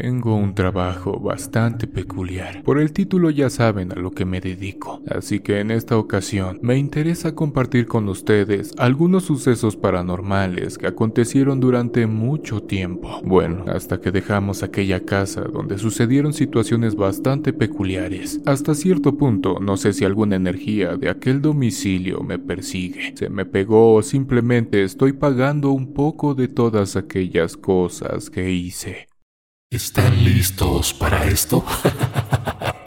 Tengo un trabajo bastante peculiar. Por el título ya saben a lo que me dedico, así que en esta ocasión me interesa compartir con ustedes algunos sucesos paranormales que acontecieron durante mucho tiempo. Bueno, hasta que dejamos aquella casa donde sucedieron situaciones bastante peculiares. Hasta cierto punto no sé si alguna energía de aquel domicilio me persigue, se me pegó o simplemente estoy pagando un poco de todas aquellas cosas que hice. ¿Están listos para esto?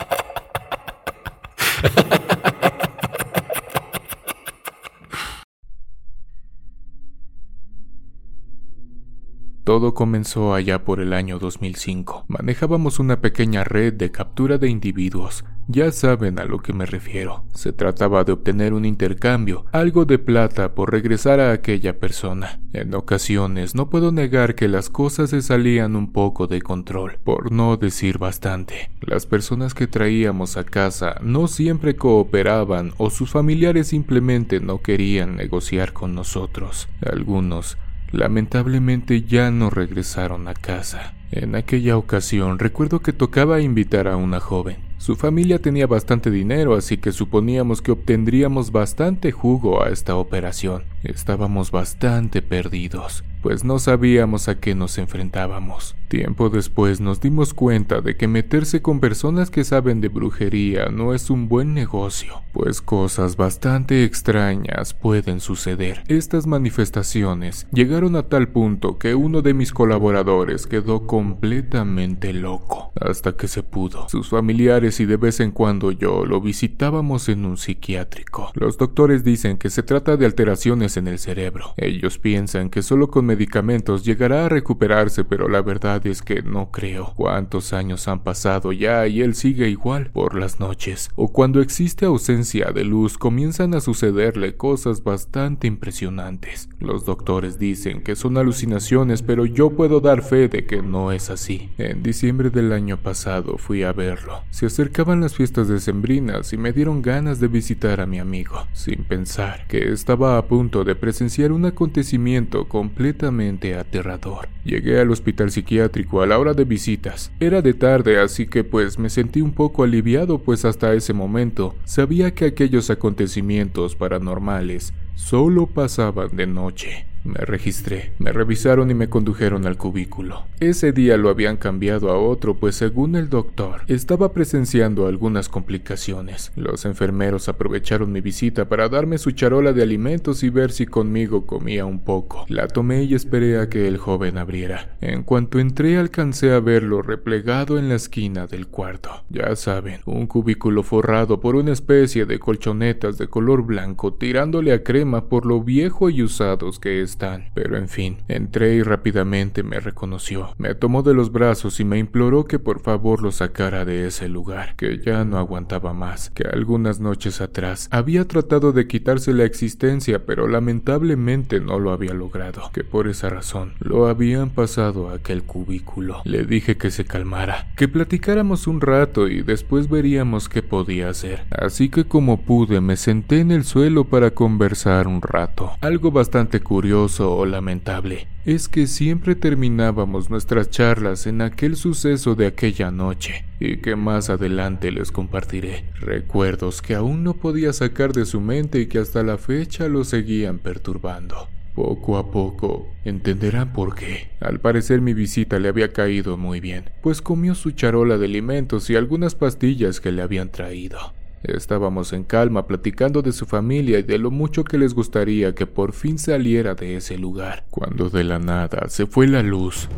Todo comenzó allá por el año 2005. Manejábamos una pequeña red de captura de individuos. Ya saben a lo que me refiero. Se trataba de obtener un intercambio, algo de plata por regresar a aquella persona. En ocasiones no puedo negar que las cosas se salían un poco de control, por no decir bastante. Las personas que traíamos a casa no siempre cooperaban o sus familiares simplemente no querían negociar con nosotros. Algunos lamentablemente ya no regresaron a casa. En aquella ocasión recuerdo que tocaba invitar a una joven. Su familia tenía bastante dinero, así que suponíamos que obtendríamos bastante jugo a esta operación. Estábamos bastante perdidos, pues no sabíamos a qué nos enfrentábamos. Tiempo después nos dimos cuenta de que meterse con personas que saben de brujería no es un buen negocio, pues cosas bastante extrañas pueden suceder. Estas manifestaciones llegaron a tal punto que uno de mis colaboradores quedó completamente loco, hasta que se pudo. Sus familiares y de vez en cuando yo lo visitábamos en un psiquiátrico. Los doctores dicen que se trata de alteraciones en el cerebro. Ellos piensan que solo con medicamentos llegará a recuperarse, pero la verdad es que no creo. ¿Cuántos años han pasado ya y él sigue igual? Por las noches, o cuando existe ausencia de luz, comienzan a sucederle cosas bastante impresionantes. Los doctores dicen que son alucinaciones, pero yo puedo dar fe de que no es así. En diciembre del año pasado fui a verlo. Se acercaban las fiestas decembrinas y me dieron ganas de visitar a mi amigo, sin pensar que estaba a punto de presenciar un acontecimiento completamente aterrador. Llegué al hospital psiquiátrico a la hora de visitas. Era de tarde, así que pues me sentí un poco aliviado, pues hasta ese momento sabía que aquellos acontecimientos paranormales solo pasaban de noche. Me registré, me revisaron y me condujeron al cubículo. Ese día lo habían cambiado a otro, pues según el doctor, estaba presenciando algunas complicaciones. Los enfermeros aprovecharon mi visita para darme su charola de alimentos y ver si conmigo comía un poco. La tomé y esperé a que el joven abriera. En cuanto entré alcancé a verlo replegado en la esquina del cuarto. Ya saben, un cubículo forrado por una especie de colchonetas de color blanco tirándole a crema por lo viejo y usados que es pero en fin, entré y rápidamente me reconoció. Me tomó de los brazos y me imploró que por favor lo sacara de ese lugar, que ya no aguantaba más, que algunas noches atrás había tratado de quitarse la existencia, pero lamentablemente no lo había logrado, que por esa razón lo habían pasado a aquel cubículo. Le dije que se calmara, que platicáramos un rato y después veríamos qué podía hacer. Así que como pude me senté en el suelo para conversar un rato. Algo bastante curioso o lamentable es que siempre terminábamos nuestras charlas en aquel suceso de aquella noche y que más adelante les compartiré. Recuerdos que aún no podía sacar de su mente y que hasta la fecha lo seguían perturbando. Poco a poco entenderán por qué. Al parecer mi visita le había caído muy bien, pues comió su charola de alimentos y algunas pastillas que le habían traído. Estábamos en calma platicando de su familia y de lo mucho que les gustaría que por fin saliera de ese lugar, cuando de la nada se fue la luz.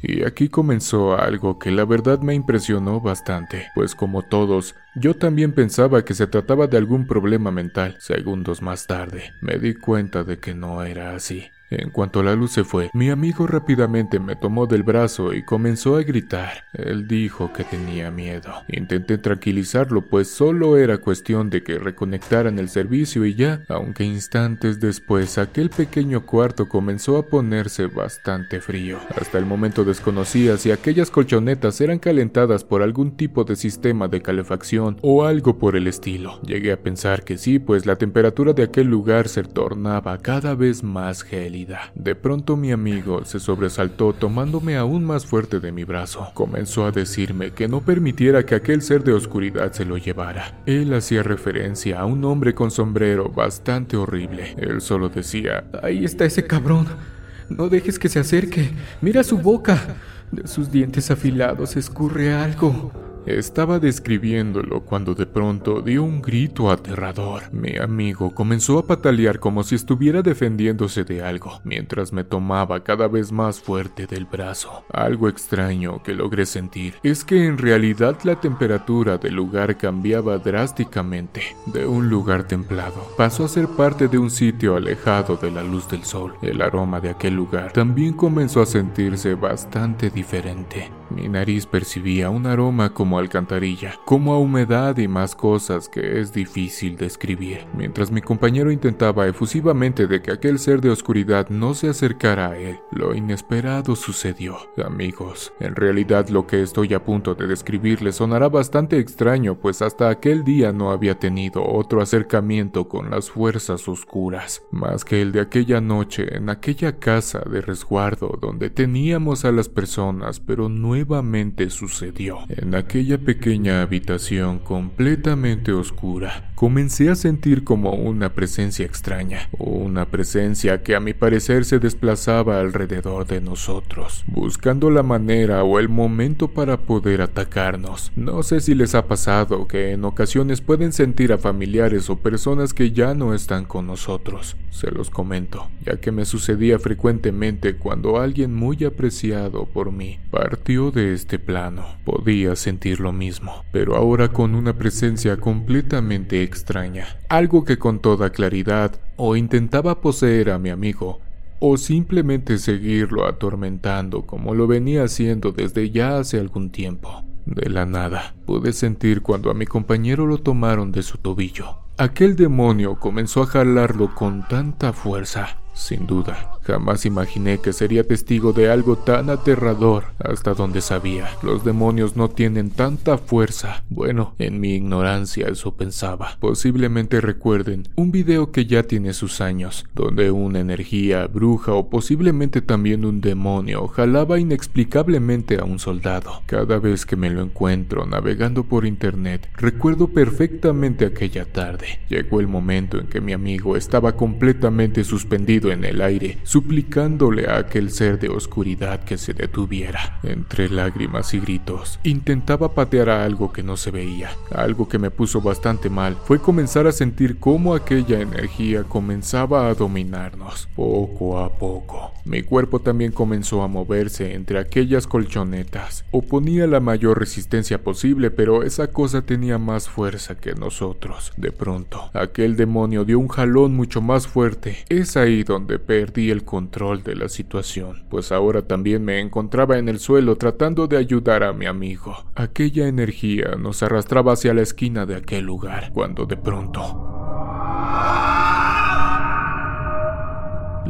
Y aquí comenzó algo que la verdad me impresionó bastante, pues como todos, yo también pensaba que se trataba de algún problema mental. Segundos más tarde, me di cuenta de que no era así. En cuanto la luz se fue, mi amigo rápidamente me tomó del brazo y comenzó a gritar. Él dijo que tenía miedo. Intenté tranquilizarlo, pues solo era cuestión de que reconectaran el servicio y ya, aunque instantes después aquel pequeño cuarto comenzó a ponerse bastante frío. Hasta el momento desconocía si aquellas colchonetas eran calentadas por algún tipo de sistema de calefacción o algo por el estilo. Llegué a pensar que sí, pues la temperatura de aquel lugar se tornaba cada vez más gélida De pronto mi amigo se sobresaltó tomándome aún más fuerte de mi brazo. Comenzó a decirme que no permitiera que aquel ser de oscuridad se lo llevara. Él hacía referencia a un hombre con sombrero bastante horrible. Él solo decía, ahí está ese cabrón. No dejes que se acerque. Mira su boca. De sus dientes afilados escurre algo. Estaba describiéndolo cuando de pronto dio un grito aterrador. Mi amigo comenzó a patalear como si estuviera defendiéndose de algo, mientras me tomaba cada vez más fuerte del brazo. Algo extraño que logré sentir es que en realidad la temperatura del lugar cambiaba drásticamente. De un lugar templado pasó a ser parte de un sitio alejado de la luz del sol. El aroma de aquel lugar también comenzó a sentirse bastante diferente. Mi nariz percibía un aroma como alcantarilla, como a humedad y más cosas que es difícil describir, mientras mi compañero intentaba efusivamente de que aquel ser de oscuridad no se acercara a él. Lo inesperado sucedió. Amigos, en realidad lo que estoy a punto de describirles sonará bastante extraño, pues hasta aquel día no había tenido otro acercamiento con las fuerzas oscuras, más que el de aquella noche en aquella casa de resguardo donde teníamos a las personas, pero nuevamente sucedió. En aquella pequeña habitación completamente oscura, comencé a sentir como una presencia extraña, una presencia que a mi parecer se desplazaba alrededor de nosotros, buscando la manera o el momento para poder atacarnos. No sé si les ha pasado que en ocasiones pueden sentir a familiares o personas que ya no están con nosotros. Se los comento, ya que me sucedía frecuentemente cuando alguien muy apreciado por mí partió de este plano. Podía sentir lo mismo, pero ahora con una presencia completamente extraña. Algo que con toda claridad o intentaba poseer a mi amigo, o simplemente seguirlo atormentando como lo venía haciendo desde ya hace algún tiempo. De la nada, pude sentir cuando a mi compañero lo tomaron de su tobillo. Aquel demonio comenzó a jalarlo con tanta fuerza sin duda, jamás imaginé que sería testigo de algo tan aterrador hasta donde sabía. Los demonios no tienen tanta fuerza. Bueno, en mi ignorancia eso pensaba. Posiblemente recuerden un video que ya tiene sus años, donde una energía, bruja o posiblemente también un demonio jalaba inexplicablemente a un soldado. Cada vez que me lo encuentro navegando por internet, recuerdo perfectamente aquella tarde. Llegó el momento en que mi amigo estaba completamente suspendido en el aire, suplicándole a aquel ser de oscuridad que se detuviera. Entre lágrimas y gritos, intentaba patear a algo que no se veía. Algo que me puso bastante mal fue comenzar a sentir cómo aquella energía comenzaba a dominarnos, poco a poco. Mi cuerpo también comenzó a moverse entre aquellas colchonetas. Oponía la mayor resistencia posible, pero esa cosa tenía más fuerza que nosotros. De pronto, aquel demonio dio un jalón mucho más fuerte. Es ahí donde perdí el control de la situación, pues ahora también me encontraba en el suelo tratando de ayudar a mi amigo. Aquella energía nos arrastraba hacia la esquina de aquel lugar, cuando de pronto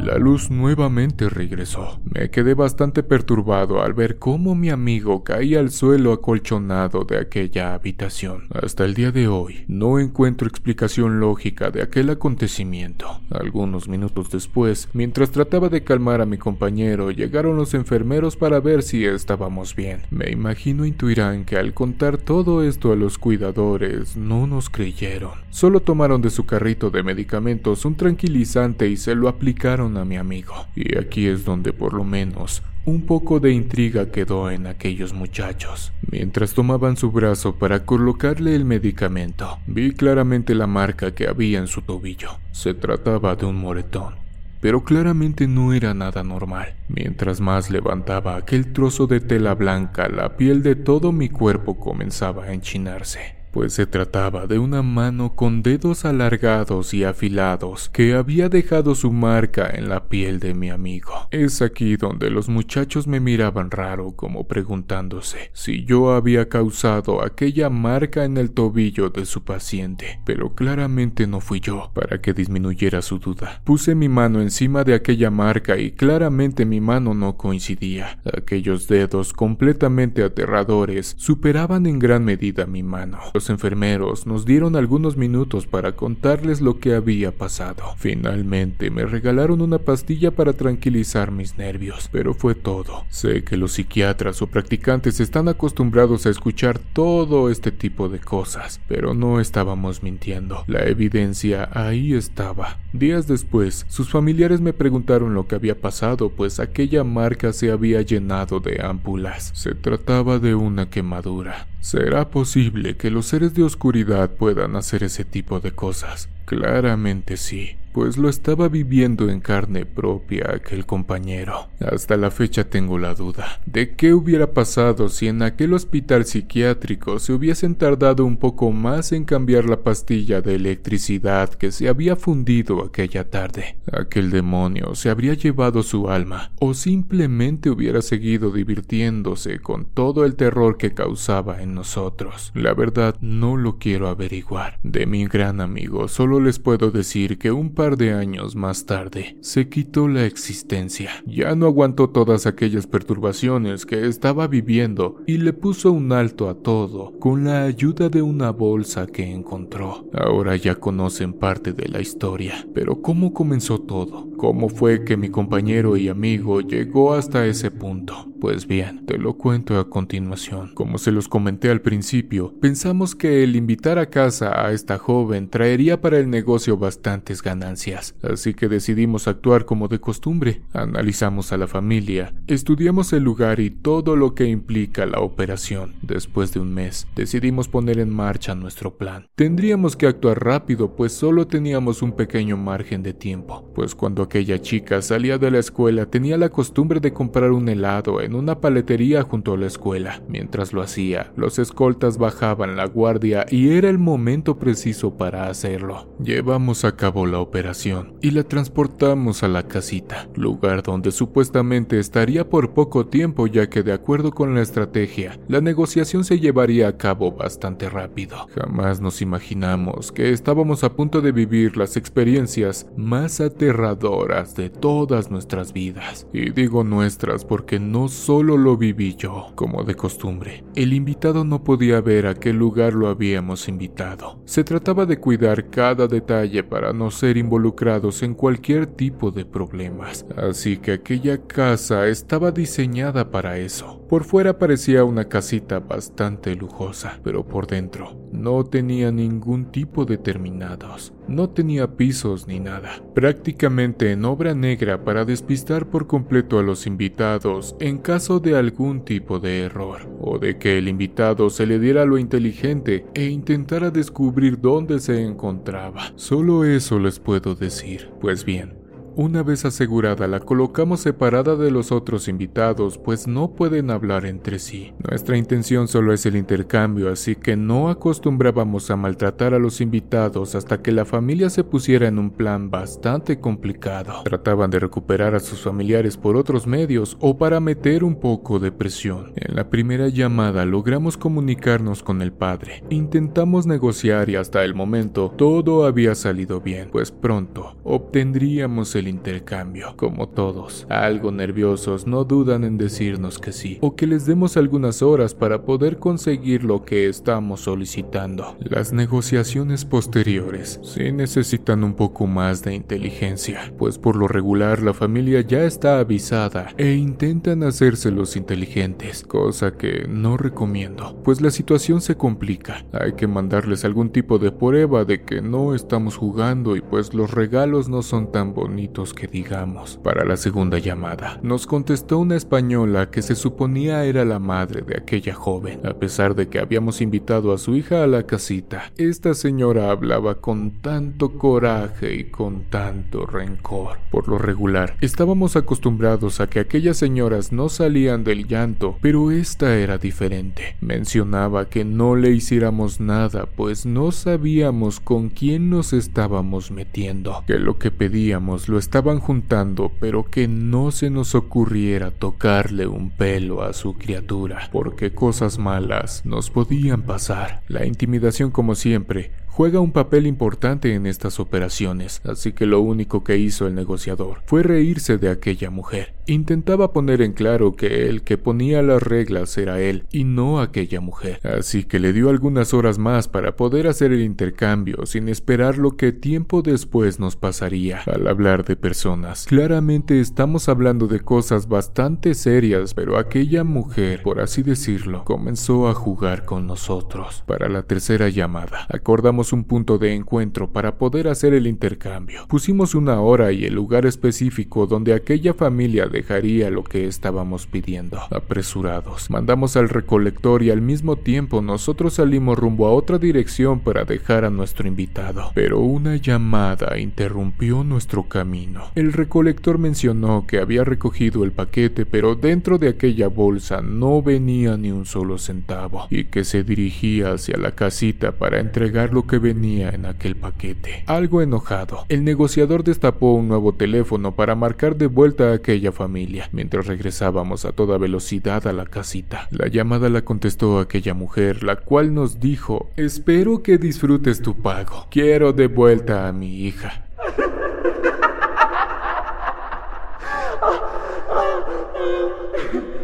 La luz nuevamente regresó. Me quedé bastante perturbado al ver cómo mi amigo caía al suelo acolchonado de aquella habitación. Hasta el día de hoy no encuentro explicación lógica de aquel acontecimiento. Algunos minutos después, mientras trataba de calmar a mi compañero, llegaron los enfermeros para ver si estábamos bien. Me imagino intuirán que al contar todo esto a los cuidadores no nos creyeron. Solo tomaron de su carrito de medicamentos un tranquilizante y se lo aplicaron a mi amigo. Y aquí es donde por lo menos un poco de intriga quedó en aquellos muchachos. Mientras tomaban su brazo para colocarle el medicamento, vi claramente la marca que había en su tobillo. Se trataba de un moretón. Pero claramente no era nada normal. Mientras más levantaba aquel trozo de tela blanca, la piel de todo mi cuerpo comenzaba a enchinarse pues se trataba de una mano con dedos alargados y afilados que había dejado su marca en la piel de mi amigo. Es aquí donde los muchachos me miraban raro como preguntándose si yo había causado aquella marca en el tobillo de su paciente, pero claramente no fui yo, para que disminuyera su duda. Puse mi mano encima de aquella marca y claramente mi mano no coincidía. Aquellos dedos completamente aterradores superaban en gran medida mi mano Los enfermeros nos dieron algunos minutos para contarles lo que había pasado. Finalmente me regalaron una pastilla para tranquilizar mis nervios, pero fue todo. Sé que los psiquiatras o practicantes están acostumbrados a escuchar todo este tipo de cosas, pero no estábamos mintiendo. La evidencia ahí estaba. Días después, sus familiares me preguntaron lo que había pasado, pues aquella marca se había llenado de ámpulas. Se trataba de una quemadura. ¿Será posible que los seres de oscuridad puedan hacer ese tipo de cosas? Claramente sí pues lo estaba viviendo en carne propia aquel compañero. Hasta la fecha tengo la duda de qué hubiera pasado si en aquel hospital psiquiátrico se hubiesen tardado un poco más en cambiar la pastilla de electricidad que se había fundido aquella tarde. Aquel demonio se habría llevado su alma o simplemente hubiera seguido divirtiéndose con todo el terror que causaba en nosotros. La verdad no lo quiero averiguar. De mi gran amigo solo les puedo decir que un par de años más tarde, se quitó la existencia. Ya no aguantó todas aquellas perturbaciones que estaba viviendo y le puso un alto a todo con la ayuda de una bolsa que encontró. Ahora ya conocen parte de la historia, pero ¿cómo comenzó todo? ¿Cómo fue que mi compañero y amigo llegó hasta ese punto? Pues bien, te lo cuento a continuación. Como se los comenté al principio, pensamos que el invitar a casa a esta joven traería para el negocio bastantes ganancias, así que decidimos actuar como de costumbre. Analizamos a la familia, estudiamos el lugar y todo lo que implica la operación. Después de un mes, decidimos poner en marcha nuestro plan. Tendríamos que actuar rápido, pues solo teníamos un pequeño margen de tiempo, pues cuando aquella chica salía de la escuela tenía la costumbre de comprar un helado una paletería junto a la escuela. Mientras lo hacía, los escoltas bajaban la guardia y era el momento preciso para hacerlo. Llevamos a cabo la operación y la transportamos a la casita, lugar donde supuestamente estaría por poco tiempo ya que de acuerdo con la estrategia, la negociación se llevaría a cabo bastante rápido. Jamás nos imaginamos que estábamos a punto de vivir las experiencias más aterradoras de todas nuestras vidas. Y digo nuestras porque no solo lo viví yo, como de costumbre. El invitado no podía ver a qué lugar lo habíamos invitado. Se trataba de cuidar cada detalle para no ser involucrados en cualquier tipo de problemas, así que aquella casa estaba diseñada para eso. Por fuera parecía una casita bastante lujosa, pero por dentro no tenía ningún tipo de terminados, no tenía pisos ni nada, prácticamente en obra negra para despistar por completo a los invitados caso de algún tipo de error, o de que el invitado se le diera lo inteligente e intentara descubrir dónde se encontraba. Solo eso les puedo decir. Pues bien, una vez asegurada, la colocamos separada de los otros invitados, pues no pueden hablar entre sí. Nuestra intención solo es el intercambio, así que no acostumbrábamos a maltratar a los invitados hasta que la familia se pusiera en un plan bastante complicado. Trataban de recuperar a sus familiares por otros medios o para meter un poco de presión. En la primera llamada logramos comunicarnos con el padre. Intentamos negociar y hasta el momento todo había salido bien, pues pronto obtendríamos el intercambio. Como todos, algo nerviosos, no dudan en decirnos que sí, o que les demos algunas horas para poder conseguir lo que estamos solicitando. Las negociaciones posteriores sí necesitan un poco más de inteligencia, pues por lo regular la familia ya está avisada e intentan hacérselos inteligentes, cosa que no recomiendo, pues la situación se complica. Hay que mandarles algún tipo de prueba de que no estamos jugando y pues los regalos no son tan bonitos que digamos. Para la segunda llamada, nos contestó una española que se suponía era la madre de aquella joven. A pesar de que habíamos invitado a su hija a la casita, esta señora hablaba con tanto coraje y con tanto rencor. Por lo regular, estábamos acostumbrados a que aquellas señoras no salían del llanto, pero esta era diferente. Mencionaba que no le hiciéramos nada, pues no sabíamos con quién nos estábamos metiendo, que lo que pedíamos lo estaban juntando, pero que no se nos ocurriera tocarle un pelo a su criatura, porque cosas malas nos podían pasar. La intimidación, como siempre, juega un papel importante en estas operaciones, así que lo único que hizo el negociador fue reírse de aquella mujer. Intentaba poner en claro que el que ponía las reglas era él y no aquella mujer, así que le dio algunas horas más para poder hacer el intercambio sin esperar lo que tiempo después nos pasaría. Al hablar de personas, claramente estamos hablando de cosas bastante serias, pero aquella mujer, por así decirlo, comenzó a jugar con nosotros. Para la tercera llamada, acordamos un punto de encuentro para poder hacer el intercambio. Pusimos una hora y el lugar específico donde aquella familia dejaría lo que estábamos pidiendo. Apresurados, mandamos al recolector y al mismo tiempo nosotros salimos rumbo a otra dirección para dejar a nuestro invitado. Pero una llamada interrumpió nuestro camino. El recolector mencionó que había recogido el paquete, pero dentro de aquella bolsa no venía ni un solo centavo y que se dirigía hacia la casita para entregar lo que venía en aquel paquete. Algo enojado, el negociador destapó un nuevo teléfono para marcar de vuelta a aquella familia mientras regresábamos a toda velocidad a la casita. La llamada la contestó aquella mujer, la cual nos dijo, espero que disfrutes tu pago. Quiero de vuelta a mi hija.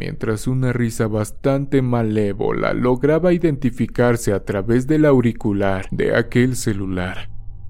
mientras una risa bastante malévola lograba identificarse a través del auricular de aquel celular.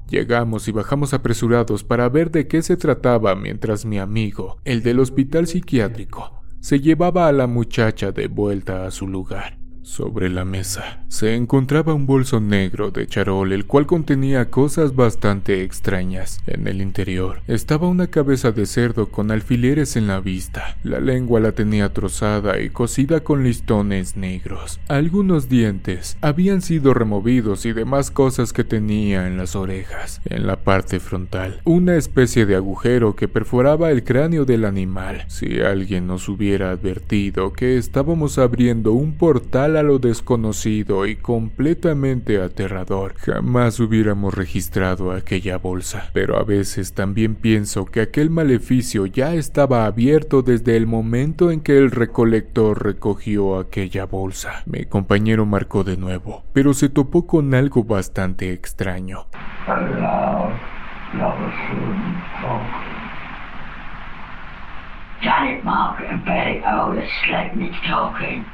Llegamos y bajamos apresurados para ver de qué se trataba mientras mi amigo, el del hospital psiquiátrico, se llevaba a la muchacha de vuelta a su lugar. Sobre la mesa se encontraba un bolso negro de charol, el cual contenía cosas bastante extrañas. En el interior estaba una cabeza de cerdo con alfileres en la vista. La lengua la tenía trozada y cosida con listones negros. Algunos dientes habían sido removidos y demás cosas que tenía en las orejas. En la parte frontal, una especie de agujero que perforaba el cráneo del animal. Si alguien nos hubiera advertido que estábamos abriendo un portal a lo desconocido y completamente aterrador. Jamás hubiéramos registrado aquella bolsa, pero a veces también pienso que aquel maleficio ya estaba abierto desde el momento en que el recolector recogió aquella bolsa. Mi compañero marcó de nuevo, pero se topó con algo bastante extraño. Janet Margaret and Betty talking.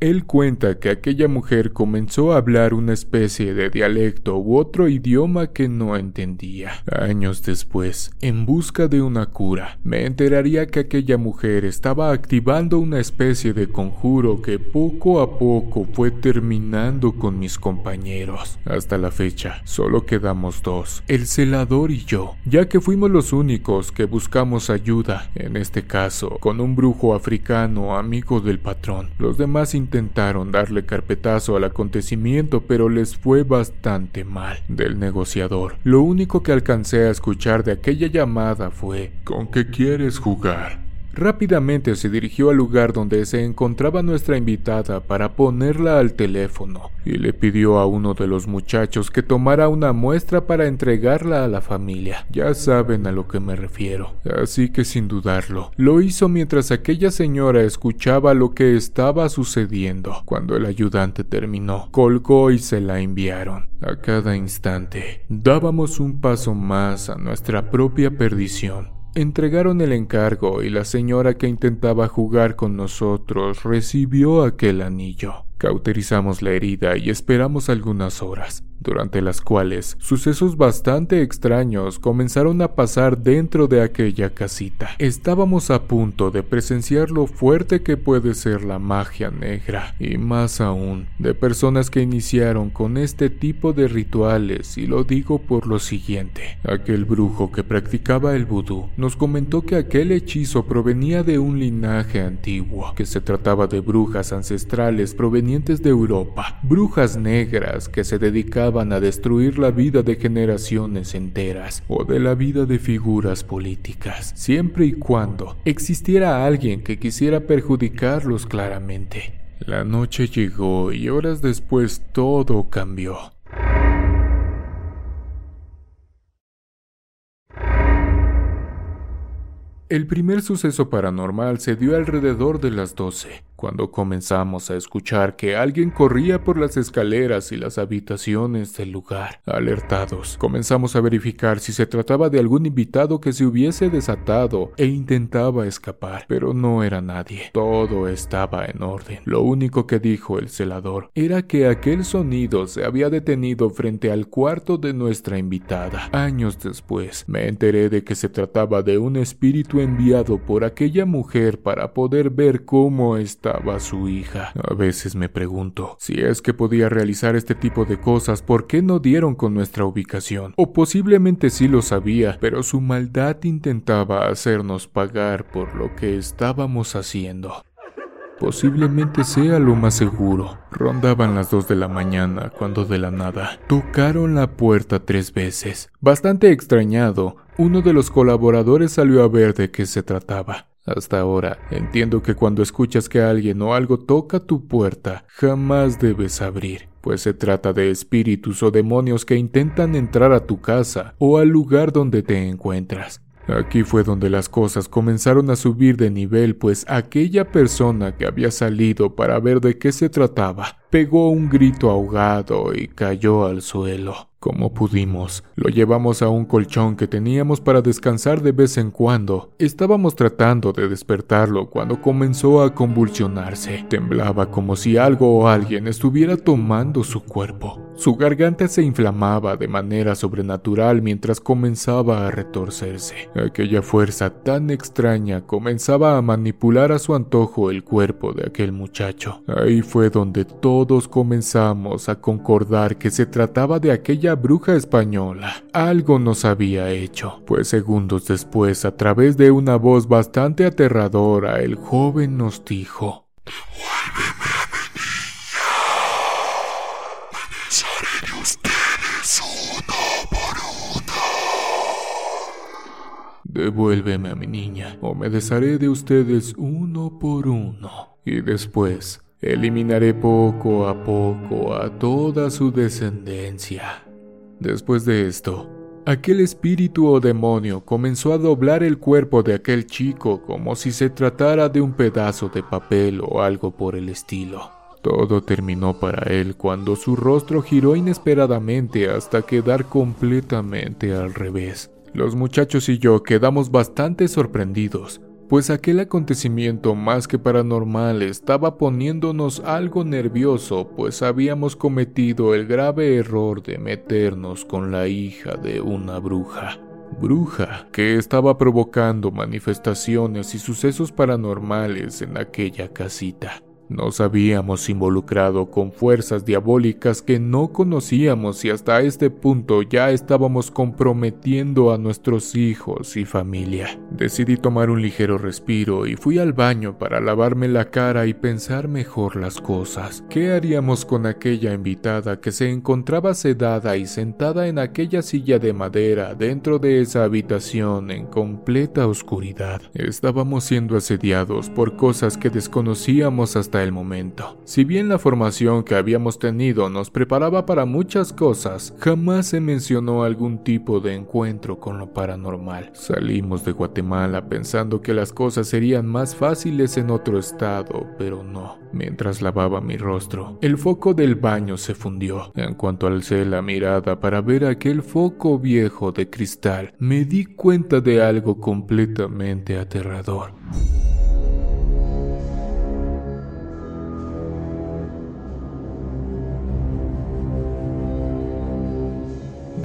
Él cuenta que aquella mujer comenzó a hablar una especie de dialecto u otro idioma que no entendía. Años después, en busca de una cura, me enteraría que aquella mujer estaba activando una especie de conjuro que poco a poco fue terminando con mis compañeros. Hasta la fecha, solo quedamos dos, el celador y yo, ya que fuimos los únicos que buscamos ayuda, en este caso, con un brujo africano amigo del patrón. Los demás intentaron darle carpetazo al acontecimiento, pero les fue bastante mal. Del negociador, lo único que alcancé a escuchar de aquella llamada fue ¿Con qué quieres jugar? Rápidamente se dirigió al lugar donde se encontraba nuestra invitada para ponerla al teléfono y le pidió a uno de los muchachos que tomara una muestra para entregarla a la familia. Ya saben a lo que me refiero. Así que sin dudarlo, lo hizo mientras aquella señora escuchaba lo que estaba sucediendo. Cuando el ayudante terminó, colgó y se la enviaron. A cada instante, dábamos un paso más a nuestra propia perdición. Entregaron el encargo y la señora que intentaba jugar con nosotros recibió aquel anillo. Cauterizamos la herida y esperamos algunas horas durante las cuales sucesos bastante extraños comenzaron a pasar dentro de aquella casita. Estábamos a punto de presenciar lo fuerte que puede ser la magia negra, y más aún de personas que iniciaron con este tipo de rituales, y lo digo por lo siguiente. Aquel brujo que practicaba el vudú nos comentó que aquel hechizo provenía de un linaje antiguo, que se trataba de brujas ancestrales provenientes de Europa, brujas negras que se dedicaban a destruir la vida de generaciones enteras o de la vida de figuras políticas, siempre y cuando existiera alguien que quisiera perjudicarlos claramente. La noche llegó y horas después todo cambió. El primer suceso paranormal se dio alrededor de las 12 cuando comenzamos a escuchar que alguien corría por las escaleras y las habitaciones del lugar. Alertados, comenzamos a verificar si se trataba de algún invitado que se hubiese desatado e intentaba escapar, pero no era nadie. Todo estaba en orden. Lo único que dijo el celador era que aquel sonido se había detenido frente al cuarto de nuestra invitada. Años después, me enteré de que se trataba de un espíritu enviado por aquella mujer para poder ver cómo estaba su hija. A veces me pregunto, si es que podía realizar este tipo de cosas, ¿por qué no dieron con nuestra ubicación? O posiblemente sí lo sabía, pero su maldad intentaba hacernos pagar por lo que estábamos haciendo. Posiblemente sea lo más seguro. Rondaban las dos de la mañana cuando de la nada tocaron la puerta tres veces. Bastante extrañado, uno de los colaboradores salió a ver de qué se trataba. Hasta ahora, entiendo que cuando escuchas que alguien o algo toca tu puerta, jamás debes abrir, pues se trata de espíritus o demonios que intentan entrar a tu casa o al lugar donde te encuentras. Aquí fue donde las cosas comenzaron a subir de nivel, pues aquella persona que había salido para ver de qué se trataba pegó un grito ahogado y cayó al suelo. Como pudimos, lo llevamos a un colchón que teníamos para descansar de vez en cuando. Estábamos tratando de despertarlo cuando comenzó a convulsionarse. Temblaba como si algo o alguien estuviera tomando su cuerpo. Su garganta se inflamaba de manera sobrenatural mientras comenzaba a retorcerse. Aquella fuerza tan extraña comenzaba a manipular a su antojo el cuerpo de aquel muchacho. Ahí fue donde todos comenzamos a concordar que se trataba de aquella bruja española. Algo nos había hecho, pues segundos después, a través de una voz bastante aterradora, el joven nos dijo, Devuélveme a mi niña, o me desharé de ustedes uno por uno. Y después, eliminaré poco a poco a toda su descendencia. Después de esto, aquel espíritu o demonio comenzó a doblar el cuerpo de aquel chico como si se tratara de un pedazo de papel o algo por el estilo. Todo terminó para él cuando su rostro giró inesperadamente hasta quedar completamente al revés. Los muchachos y yo quedamos bastante sorprendidos, pues aquel acontecimiento más que paranormal estaba poniéndonos algo nervioso, pues habíamos cometido el grave error de meternos con la hija de una bruja. Bruja que estaba provocando manifestaciones y sucesos paranormales en aquella casita. Nos habíamos involucrado con fuerzas diabólicas que no conocíamos y hasta este punto ya estábamos comprometiendo a nuestros hijos y familia. Decidí tomar un ligero respiro y fui al baño para lavarme la cara y pensar mejor las cosas. ¿Qué haríamos con aquella invitada que se encontraba sedada y sentada en aquella silla de madera dentro de esa habitación en completa oscuridad? Estábamos siendo asediados por cosas que desconocíamos hasta el momento. Si bien la formación que habíamos tenido nos preparaba para muchas cosas, jamás se mencionó algún tipo de encuentro con lo paranormal. Salimos de Guatemala pensando que las cosas serían más fáciles en otro estado, pero no. Mientras lavaba mi rostro, el foco del baño se fundió. En cuanto alcé la mirada para ver aquel foco viejo de cristal, me di cuenta de algo completamente aterrador.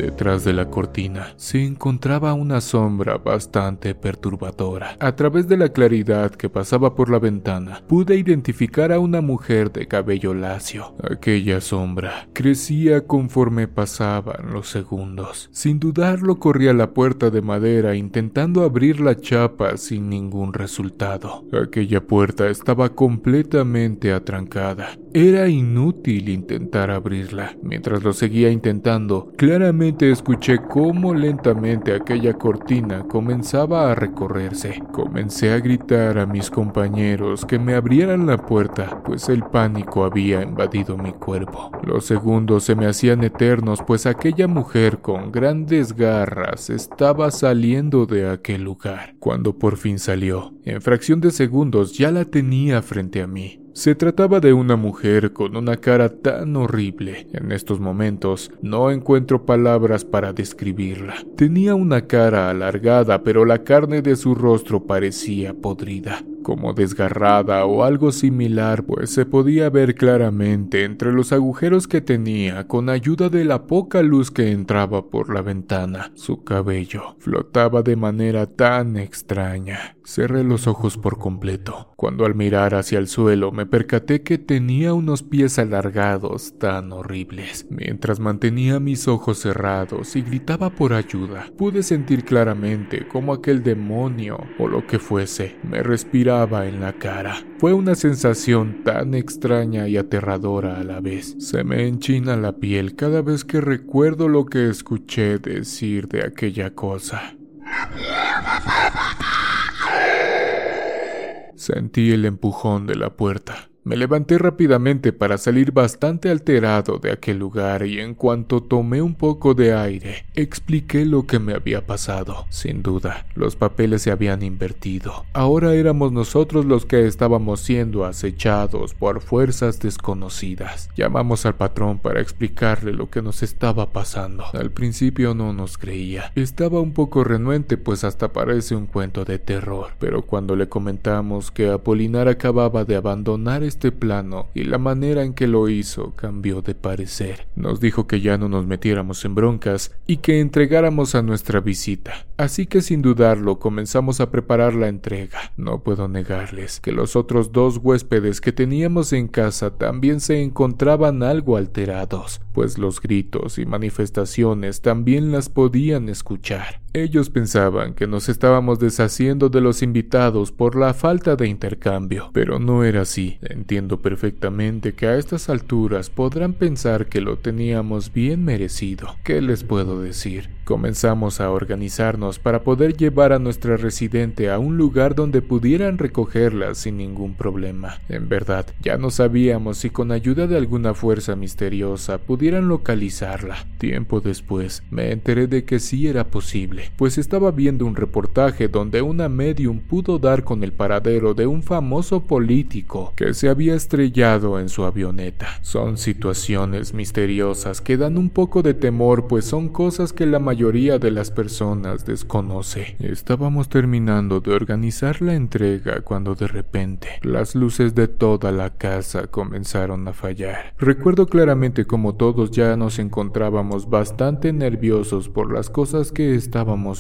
Detrás de la cortina se encontraba una sombra bastante perturbadora. A través de la claridad que pasaba por la ventana, pude identificar a una mujer de cabello lacio. Aquella sombra crecía conforme pasaban los segundos. Sin dudarlo corrí a la puerta de madera intentando abrir la chapa sin ningún resultado. Aquella puerta estaba completamente atrancada. Era inútil intentar abrirla. Mientras lo seguía intentando, claramente escuché cómo lentamente aquella cortina comenzaba a recorrerse. Comencé a gritar a mis compañeros que me abrieran la puerta, pues el pánico había invadido mi cuerpo. Los segundos se me hacían eternos, pues aquella mujer con grandes garras estaba saliendo de aquel lugar. Cuando por fin salió, en fracción de segundos ya la tenía frente a mí. Se trataba de una mujer con una cara tan horrible. En estos momentos no encuentro palabras para describirla. Tenía una cara alargada, pero la carne de su rostro parecía podrida como desgarrada o algo similar, pues se podía ver claramente entre los agujeros que tenía con ayuda de la poca luz que entraba por la ventana. Su cabello flotaba de manera tan extraña. Cerré los ojos por completo. Cuando al mirar hacia el suelo me percaté que tenía unos pies alargados tan horribles. Mientras mantenía mis ojos cerrados y gritaba por ayuda, pude sentir claramente cómo aquel demonio o lo que fuese me respiraba en la cara. Fue una sensación tan extraña y aterradora a la vez. Se me enchina la piel cada vez que recuerdo lo que escuché decir de aquella cosa. Sentí el empujón de la puerta. Me levanté rápidamente para salir bastante alterado de aquel lugar y en cuanto tomé un poco de aire, expliqué lo que me había pasado. Sin duda, los papeles se habían invertido. Ahora éramos nosotros los que estábamos siendo acechados por fuerzas desconocidas. Llamamos al patrón para explicarle lo que nos estaba pasando. Al principio no nos creía. Estaba un poco renuente pues hasta parece un cuento de terror. Pero cuando le comentamos que Apolinar acababa de abandonar este plano y la manera en que lo hizo cambió de parecer. Nos dijo que ya no nos metiéramos en broncas y que entregáramos a nuestra visita. Así que sin dudarlo comenzamos a preparar la entrega. No puedo negarles que los otros dos huéspedes que teníamos en casa también se encontraban algo alterados, pues los gritos y manifestaciones también las podían escuchar. Ellos pensaban que nos estábamos deshaciendo de los invitados por la falta de intercambio, pero no era así. Entiendo perfectamente que a estas alturas podrán pensar que lo teníamos bien merecido. ¿Qué les puedo decir? Comenzamos a organizarnos para poder llevar a nuestra residente a un lugar donde pudieran recogerla sin ningún problema. En verdad, ya no sabíamos si con ayuda de alguna fuerza misteriosa pudieran localizarla. Tiempo después, me enteré de que sí era posible, pues estaba viendo un reportaje donde una medium pudo dar con el paradero de un famoso político que se había estrellado en su avioneta. Son situaciones misteriosas que dan un poco de temor, pues son cosas que la mayoría de las personas desconoce. Estábamos terminando de organizar la entrega cuando de repente las luces de toda la casa comenzaron a fallar. Recuerdo claramente como todos ya nos encontrábamos bastante nerviosos por las cosas que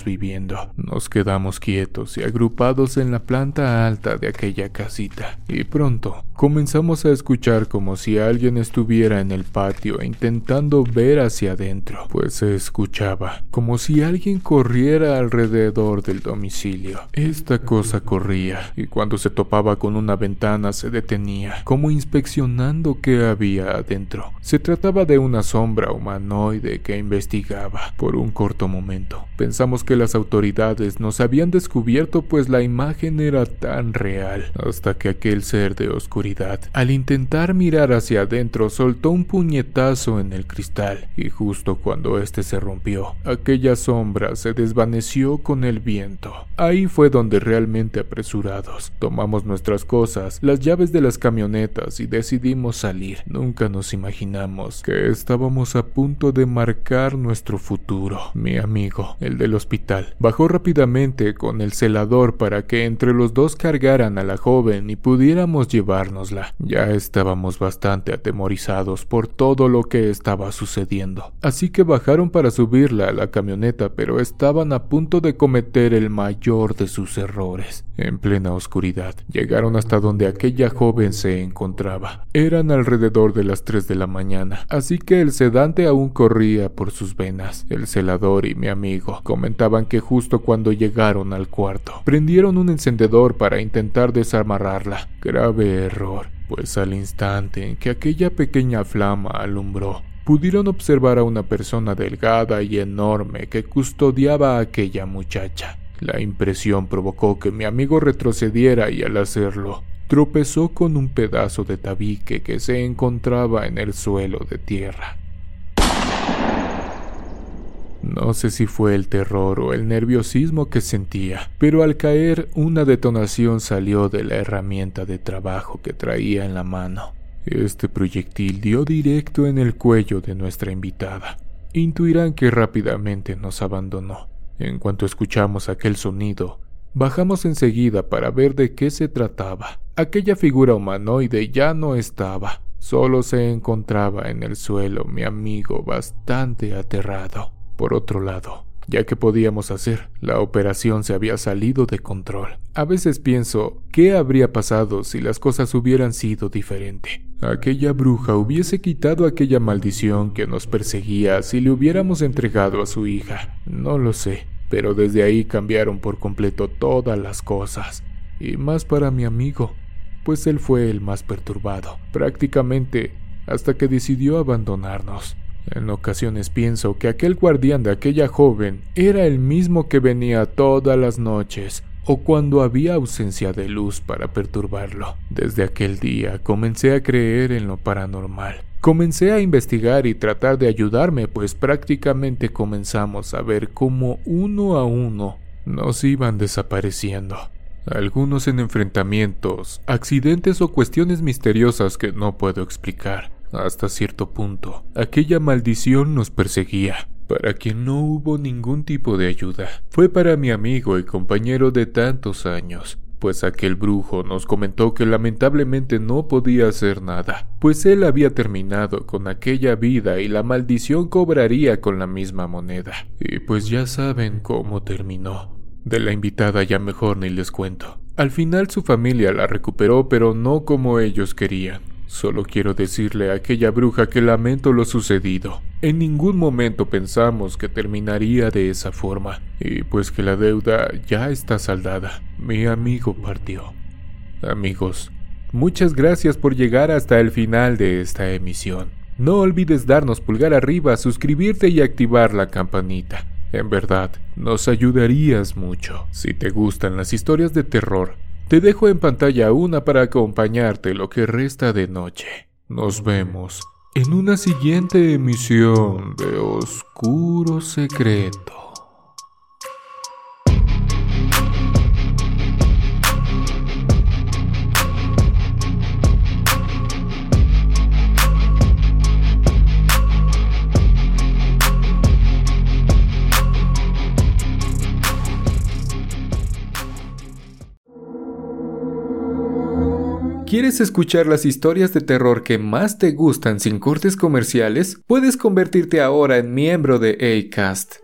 viviendo. Nos quedamos quietos y agrupados en la planta alta de aquella casita y pronto comenzamos a escuchar como si alguien estuviera en el patio intentando ver hacia adentro, pues se escuchaba como si alguien corriera alrededor del domicilio. Esta cosa corría y cuando se topaba con una ventana se detenía, como inspeccionando qué había adentro. Se trataba de una sombra humanoide que investigaba. Por un corto momento, que las autoridades nos habían descubierto pues la imagen era tan real, hasta que aquel ser de oscuridad, al intentar mirar hacia adentro, soltó un puñetazo en el cristal y justo cuando este se rompió, aquella sombra se desvaneció con el viento. Ahí fue donde realmente apresurados tomamos nuestras cosas, las llaves de las camionetas y decidimos salir. Nunca nos imaginamos que estábamos a punto de marcar nuestro futuro. Mi amigo, el hospital, bajó rápidamente con el celador para que entre los dos cargaran a la joven y pudiéramos llevárnosla. Ya estábamos bastante atemorizados por todo lo que estaba sucediendo. Así que bajaron para subirla a la camioneta, pero estaban a punto de cometer el mayor de sus errores. En plena oscuridad, llegaron hasta donde aquella joven se encontraba. Eran alrededor de las 3 de la mañana, así que el sedante aún corría por sus venas. El celador y mi amigo Comentaban que justo cuando llegaron al cuarto, prendieron un encendedor para intentar desamarrarla. Grave error, pues al instante en que aquella pequeña flama alumbró, pudieron observar a una persona delgada y enorme que custodiaba a aquella muchacha. La impresión provocó que mi amigo retrocediera y al hacerlo, tropezó con un pedazo de tabique que se encontraba en el suelo de tierra. No sé si fue el terror o el nerviosismo que sentía, pero al caer una detonación salió de la herramienta de trabajo que traía en la mano. Este proyectil dio directo en el cuello de nuestra invitada. Intuirán que rápidamente nos abandonó. En cuanto escuchamos aquel sonido, bajamos enseguida para ver de qué se trataba. Aquella figura humanoide ya no estaba, solo se encontraba en el suelo mi amigo bastante aterrado. Por otro lado, ya que podíamos hacer, la operación se había salido de control. A veces pienso, ¿qué habría pasado si las cosas hubieran sido diferente? Aquella bruja hubiese quitado aquella maldición que nos perseguía si le hubiéramos entregado a su hija. No lo sé, pero desde ahí cambiaron por completo todas las cosas. Y más para mi amigo, pues él fue el más perturbado, prácticamente hasta que decidió abandonarnos. En ocasiones pienso que aquel guardián de aquella joven era el mismo que venía todas las noches o cuando había ausencia de luz para perturbarlo. Desde aquel día comencé a creer en lo paranormal. Comencé a investigar y tratar de ayudarme, pues prácticamente comenzamos a ver cómo uno a uno nos iban desapareciendo. Algunos en enfrentamientos, accidentes o cuestiones misteriosas que no puedo explicar. Hasta cierto punto, aquella maldición nos perseguía, para quien no hubo ningún tipo de ayuda. Fue para mi amigo y compañero de tantos años, pues aquel brujo nos comentó que lamentablemente no podía hacer nada, pues él había terminado con aquella vida y la maldición cobraría con la misma moneda. Y pues ya saben cómo terminó. De la invitada ya mejor ni les cuento. Al final su familia la recuperó, pero no como ellos querían. Solo quiero decirle a aquella bruja que lamento lo sucedido. En ningún momento pensamos que terminaría de esa forma, y pues que la deuda ya está saldada. Mi amigo partió. Amigos, muchas gracias por llegar hasta el final de esta emisión. No olvides darnos pulgar arriba, suscribirte y activar la campanita. En verdad, nos ayudarías mucho. Si te gustan las historias de terror, te dejo en pantalla una para acompañarte lo que resta de noche. Nos vemos en una siguiente emisión de Oscuro Secreto. ¿Quieres escuchar las historias de terror que más te gustan sin cortes comerciales? Puedes convertirte ahora en miembro de ACAST